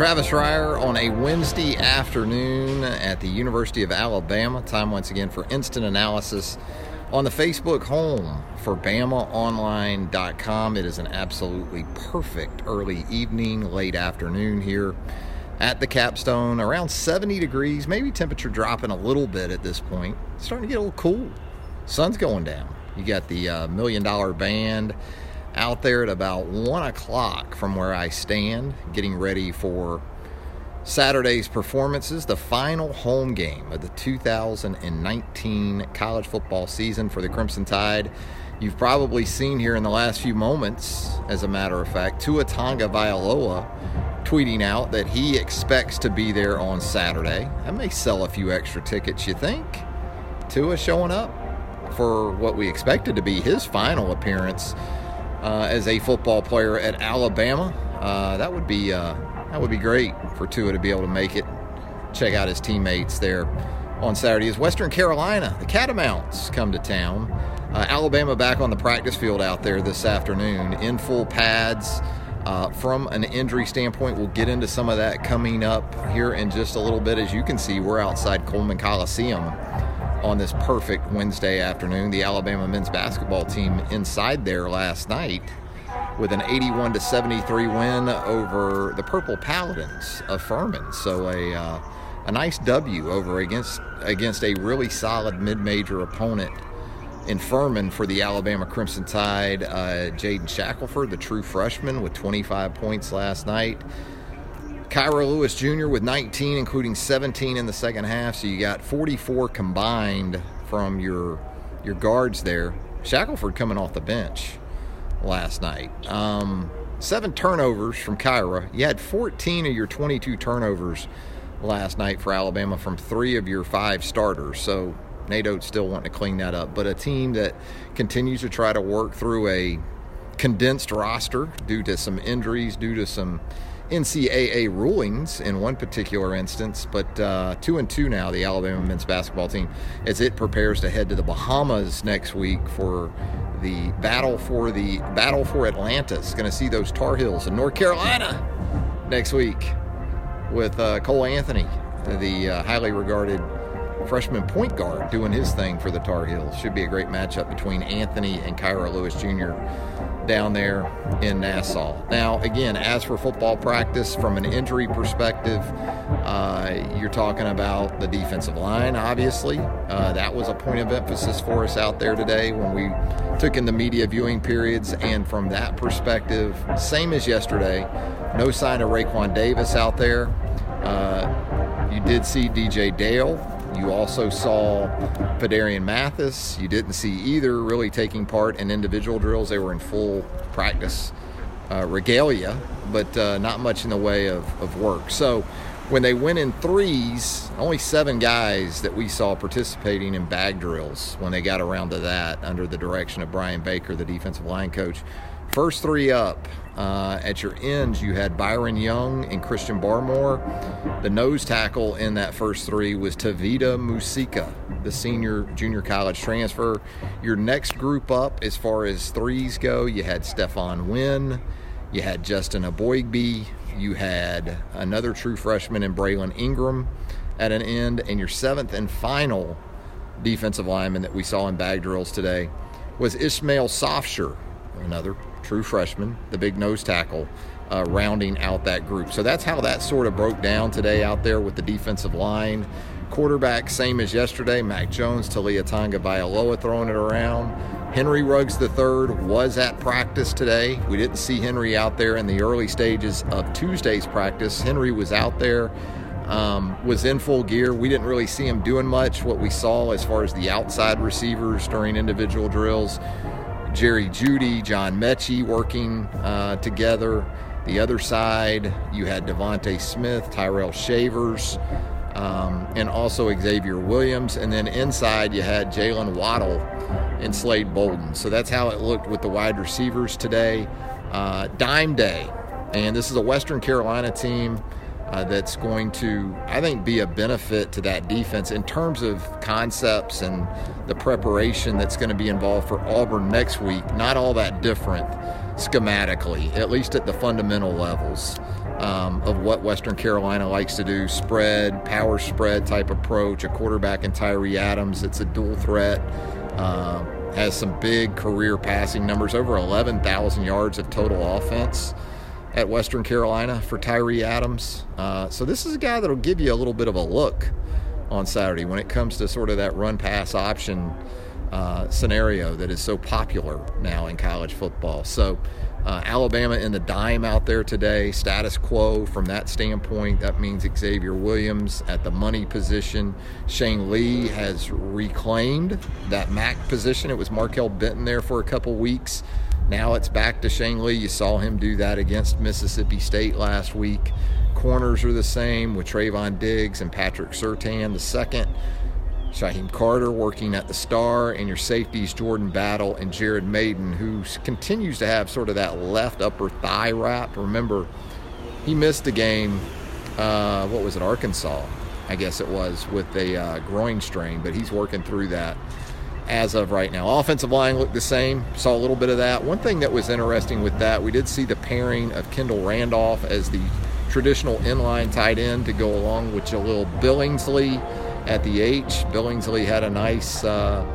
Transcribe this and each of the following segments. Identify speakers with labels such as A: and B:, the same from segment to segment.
A: Travis Reier on a Wednesday afternoon at the University of Alabama. Time once again for instant analysis on the Facebook home for BamaOnline.com. It is an absolutely perfect early evening, late afternoon here at the capstone. Around 70 degrees, maybe temperature dropping a little bit at this point. It's starting to get a little cool. Sun's going down. You got the uh, million dollar band out there at about 1 o'clock from where I stand, getting ready for Saturday's performances, the final home game of the 2019 college football season for the Crimson Tide. You've probably seen here in the last few moments, as a matter of fact, Tua Tagovailoa tweeting out that he expects to be there on Saturday. That may sell a few extra tickets, you think? Tua showing up for what we expected to be his final appearance uh, as a football player at Alabama. Uh, that would be uh, that would be great for Tua to be able to make it. Check out his teammates there on Saturday. As Western Carolina, the Catamounts come to town. Uh, Alabama back on the practice field out there this afternoon in full pads. Uh, from an injury standpoint, we'll get into some of that coming up here in just a little bit. As you can see, we're outside Coleman Coliseum on this perfect Wednesday afternoon. The Alabama men's basketball team inside there last night with an 81 to 73 win over the Purple Paladins of Furman. So a uh, a nice W over against against a really solid mid-major opponent in Furman for the Alabama Crimson Tide. Uh, Jaden Shackelford, the true freshman, with 25 points last night. Kira Lewis Jr. with 19, including 17 in the second half. So you got 44 combined from your your guards there. Shackelford coming off the bench last night. Um, seven turnovers from Kira. You had 14 of your 22 turnovers last night for Alabama from three of your five starters. So Nate Oats still wanting to clean that up. But a team that continues to try to work through a condensed roster due to some injuries, due to some NCAA rulings in one particular instance, but uh, two and two now. The Alabama men's basketball team as it prepares to head to the Bahamas next week for the battle for the battle for Atlantis. Going to see those Tar Heels in North Carolina next week with uh, Cole Anthony, the uh, highly regarded freshman point guard, doing his thing for the Tar Heels. Should be a great matchup between Anthony and Kira Lewis Jr down there in Nassau. Now, again, as for football practice, from an injury perspective, uh, you're talking about the defensive line, obviously. Uh, that was a point of emphasis for us out there today when we took in the media viewing periods. And from that perspective, same as yesterday, no sign of Raekwon Davis out there. Uh, you did see DJ Dale you also saw Phidarian Mathis. You didn't see either really taking part in individual drills. They were in full practice uh, regalia, but uh, not much in the way of, of work. So when they went in threes, only seven guys that we saw participating in bag drills when they got around to that under the direction of Brian Baker, the defensive line coach. First three up, uh, at your ends, you had Byron Young and Christian Barmore. The nose tackle in that first three was Tevita Musika, the senior junior college transfer. Your next group up, as far as threes go, you had Stephon Wynn, you had Justin Eboigbe, you had another true freshman in Braylen Ingram at an end, and your seventh and final defensive lineman that we saw in bag drills today was Ishmael Sopsher, another true freshman, the big nose tackle, uh, rounding out that group. So that's how that sort of broke down today out there with the defensive line. Quarterback, same as yesterday. Mac Jones, Taulia Tagovailoa throwing it around. Henry Ruggs III was at practice today. We didn't see Henry out there in the early stages of Tuesday's practice. Henry was out there, um, was in full gear. We didn't really see him doing much. What we saw as far as the outside receivers during individual drills Jerry Jeudy, John Metchie working uh, together. The other side, you had DeVonta Smith, Tyrell Shavers, um, and also Xavier Williams. And then inside, you had Jaylen Waddle and Slade Bolden. So that's how it looked with the wide receivers today. Uh, dime day. And this is a Western Carolina team uh, that's going to, I think, be a benefit to that defense in terms of concepts and the preparation that's going to be involved for Auburn next week. Not all that different. schematically, at least at the fundamental levels. Um, of what Western Carolina likes to do spread, power spread type approach, a quarterback in Tyrie Adams. It's a dual threat. Uh, has some big career passing numbers, over 11,000 yards of total offense at Western Carolina for Tyrie Adams. Uh, so this is a guy that'll give you a little bit of a look on Saturday when it comes to sort of that run pass option uh, scenario that is so popular now in college football. So uh, Alabama in the dime out there today, status quo from that standpoint. That means Xavier Williams at the money position. Shane Lee has reclaimed that MAC position. It was Markail Benton there for a couple weeks. Now it's back to Shane Lee. You saw him do that against Mississippi State last week. Corners are the same with Trevon Diggs and Patrick Surtain the second. Shyheim Carter working at the star, and your safeties Jordan Battle and Jared Mayden, who continues to have sort of that left upper thigh wrap. Remember, he missed a game. Uh, what was it, Arkansas? I guess it was with a uh, groin strain, but he's working through that as of right now. Offensive line looked the same. Saw a little bit of that. One thing that was interesting with that, we did see the pairing of Kendall Randolph as the traditional inline tight end to go along with Jahleel Billingsley at the H. Billingsley had a nice uh,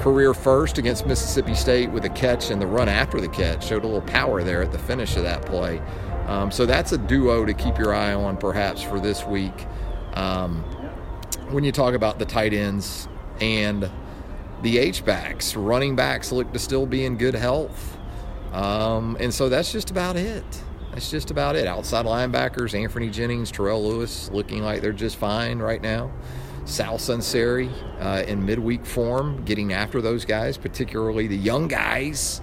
A: career first against Mississippi State with a catch and the run after the catch. Showed a little power there at the finish of that play. Um, so that's a duo to keep your eye on perhaps for this week. Um, when you talk about the tight ends and the H backs, running backs look to still be in good health. Um, and so that's just about it. That's just about it. Outside linebackers, Anthony Jennings, Terrell Lewis looking like they're just fine right now. Sal Sunseri uh, in midweek form, getting after those guys, particularly the young guys.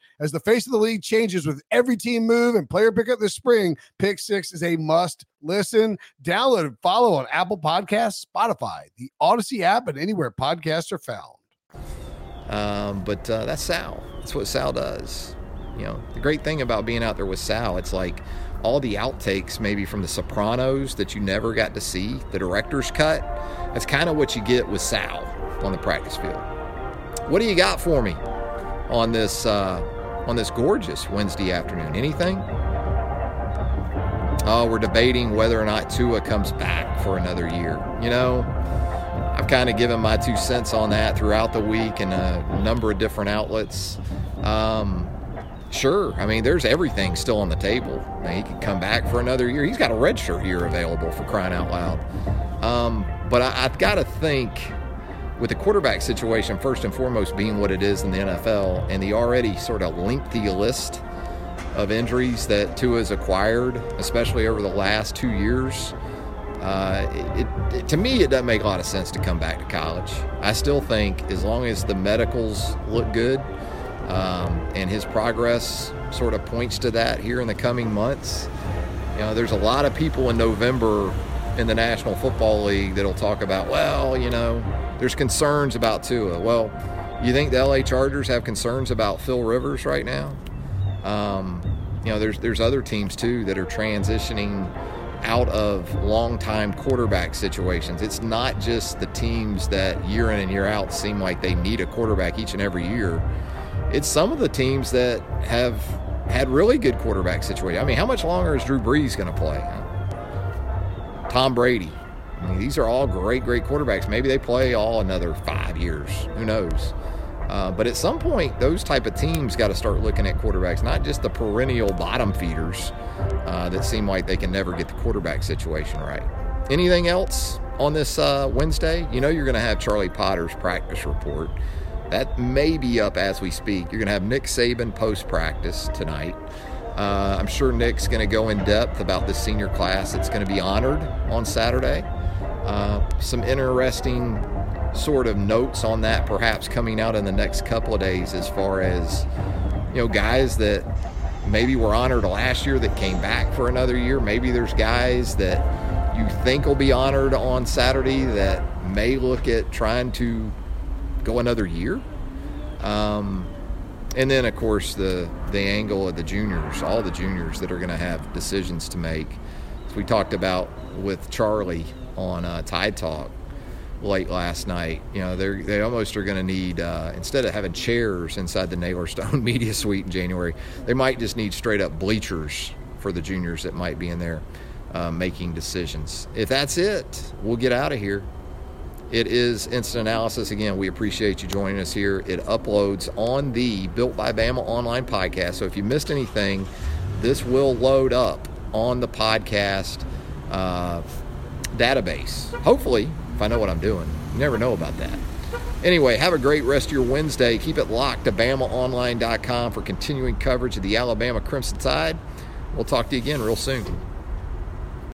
B: As the face of the league changes with every team move and player pickup this spring, Pick Six is a must listen. Download and follow on Apple Podcasts, Spotify, the Odyssey app, and anywhere podcasts are found.
A: Um, but uh, that's Sal. That's what Sal does. You know, the great thing about being out there with Sal, it's like all the outtakes maybe from The Sopranos that you never got to see, the director's cut. That's kind of what you get with Sal on the practice field. What do you got for me on this uh, on this gorgeous Wednesday afternoon? Anything? Oh, we're debating whether or not Tua comes back for another year. You know, I've kind of given my two cents on that throughout the week in a number of different outlets. Um, sure, I mean, there's everything still on the table. He could come back for another year. He's got a redshirt year available for crying out loud. Um, but I, I've got to think with the quarterback situation, first and foremost, being what it is in the NFL, and the already sort of lengthy list of injuries that Tua has acquired, especially over the last two years uh, it, it, to me, it doesn't make a lot of sense to come back to college. I still think as long as the medicals look good um, and his progress sort of points to that here in the coming months, you know, there's a lot of people in November in the National Football League that'll talk about, well, you know, there's concerns about Tua. Well, you think the LA Chargers have concerns about Phil Rivers right now? Um, you know, there's there's other teams too that are transitioning out of long time quarterback situations. It's not just the teams that year in and year out seem like they need a quarterback each and every year. It's some of the teams that have had really good quarterback situations. I mean, how much longer is Drew Brees going to play? Tom Brady. I mean, these are all great, great quarterbacks. Maybe they play all another five years. Who knows? Uh, but at some point, those type of teams got to start looking at quarterbacks, not just the perennial bottom feeders uh, that seem like they can never get the quarterback situation right. Anything else on this uh, Wednesday? You know, you're going to have Charlie Potter's practice report. That may be up as we speak. You're going to have Nick Saban post practice tonight. Uh, I'm sure Nick's going to go in depth about the senior class that's going to be honored on Saturday. Uh, some interesting sort of notes on that perhaps coming out in the next couple of days as far as you know guys that maybe were honored last year that came back for another year maybe there's guys that you think will be honored on Saturday that may look at trying to go another year. Um, and then, of course, the the angle of the juniors, all the juniors that are going to have decisions to make. As we talked about with Charlie on uh, Tide Talk late last night, you know, they they almost are going to need uh, instead of having chairs inside the Naylor Stone Media Suite in January, they might just need straight up bleachers for the juniors that might be in there uh, making decisions. If that's it, we'll get out of here. It is instant analysis. Again, we appreciate you joining us here. It uploads on the Built by Bama online podcast. So if you missed anything, this will load up on the podcast uh, database. Hopefully, if I know what I'm doing. You never know about that. Anyway, have a great rest of your Wednesday. Keep it locked to BamaOnline.com for continuing coverage of the Alabama Crimson Tide. We'll talk to you again real soon.